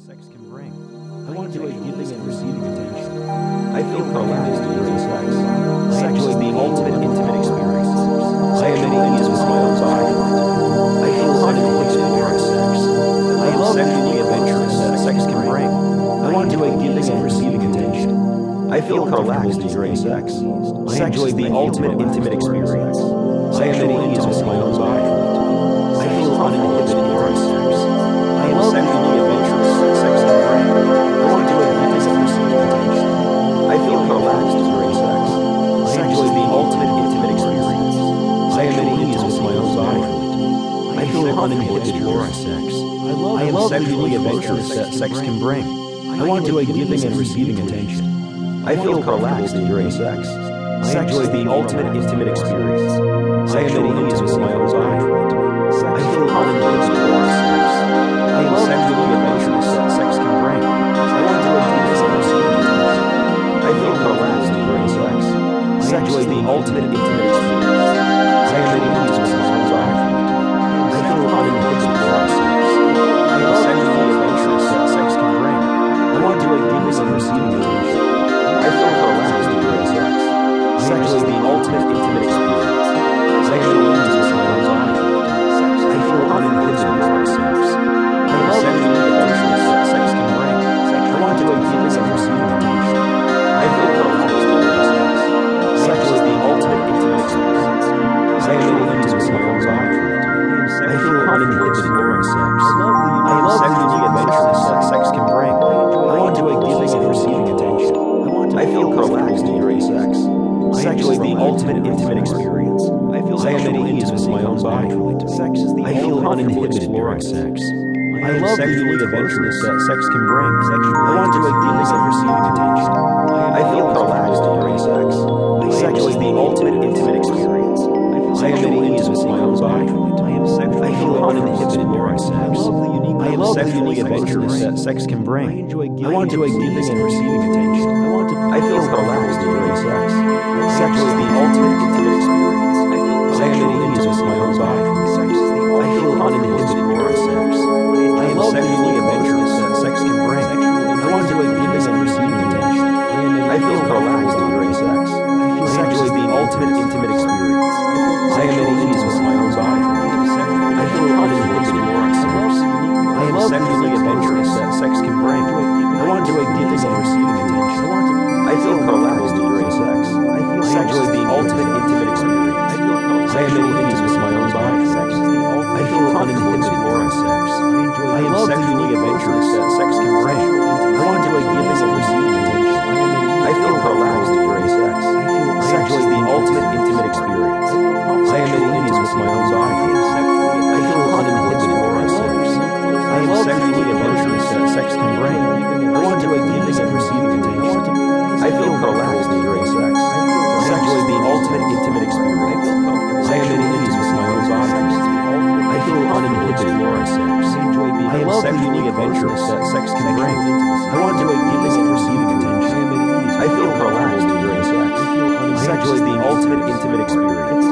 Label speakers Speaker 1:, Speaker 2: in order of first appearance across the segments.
Speaker 1: sex can bring. I want to enjoy giving and receiving attention. I feel relaxed during sex. Sex is the ultimate intimate experience. I am at ease with my own body. I feel uninhibited during sex. I am sexually adventurous that sex can bring. I want to enjoy giving and receiving attention. I feel relaxed during sex. I enjoy the ultimate intimate experience. I am at ease with my own body. Uninhibited sex. I am sexually adventurous that sex can bring. I want to enjoy giving and receiving attention. I feel relaxed during sex. I enjoy the ultimate intimate experience. I at ease with my own body. I feel uninhibited during sex. I am sexually adventurous that sex can bring. I want to enjoy giving and receiving attention. I feel relaxed during sex. I enjoy the ultimate intimate experience. I am intimate experience. I feel I at ease with my own body. Sex is the I feel uninhibited during sex. I am sexually adventurous that sex can bring. I want to enjoy giving and receiving attention. I feel relaxed during sex. Sex is the ultimate intimate experience. I am at ease with my own body. I feel uninhibited during sex. I am sexually adventurous that sex can bring. I want to enjoy giving and receiving attention. I feel relaxed during. Sex I I am sexually adventurous that sex can bring. I want to enjoy giving and receiving attention. I feel relaxed during sex. Sex is the ultimate intimate experience.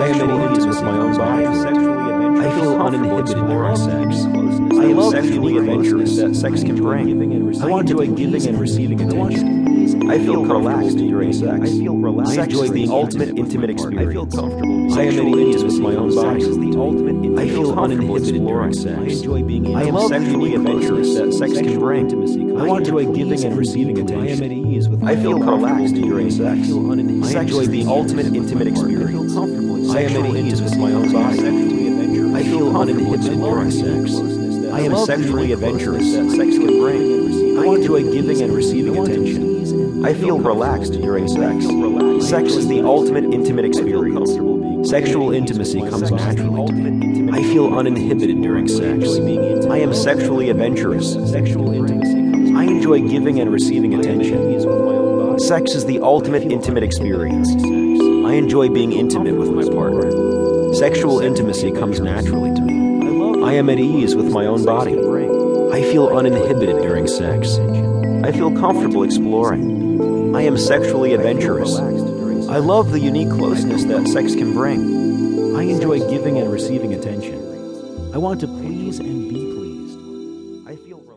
Speaker 1: I am at ease with my own body. I feel uninhibited during sex. I am sexually adventurous that sex can bring. I want to enjoy giving and receiving attention. I feel relaxed during sex. I feel relaxed. Sex is the ultimate intimate experience. I feel comfortable. I am at ease with my own body. I feel uninhibited during sex. I am sexually adventurous that sex can bring. I want to enjoy giving and receiving attention. I am at ease with I feel relaxed during sex. Sex is the ultimate intimate experience. I am at ease with my own body. I feel uninhibited during sex. I am sexually adventurous that sex can bring. I want to enjoy giving and receiving attention. I feel relaxed during sex. Sex is the ultimate intimate experience. Sexual intimacy comes naturally to me. I feel uninhibited during sex. I am sexually adventurous. I enjoy giving and receiving attention. Sex is the ultimate intimate experience. I enjoy being intimate with my partner. Sexual intimacy comes naturally to me. I am at ease with my own body. I feel uninhibited during sex. I feel comfortable exploring. I am sexually adventurous. I love the unique closeness that sex can bring. I enjoy giving and receiving attention. I want to please and be pleased.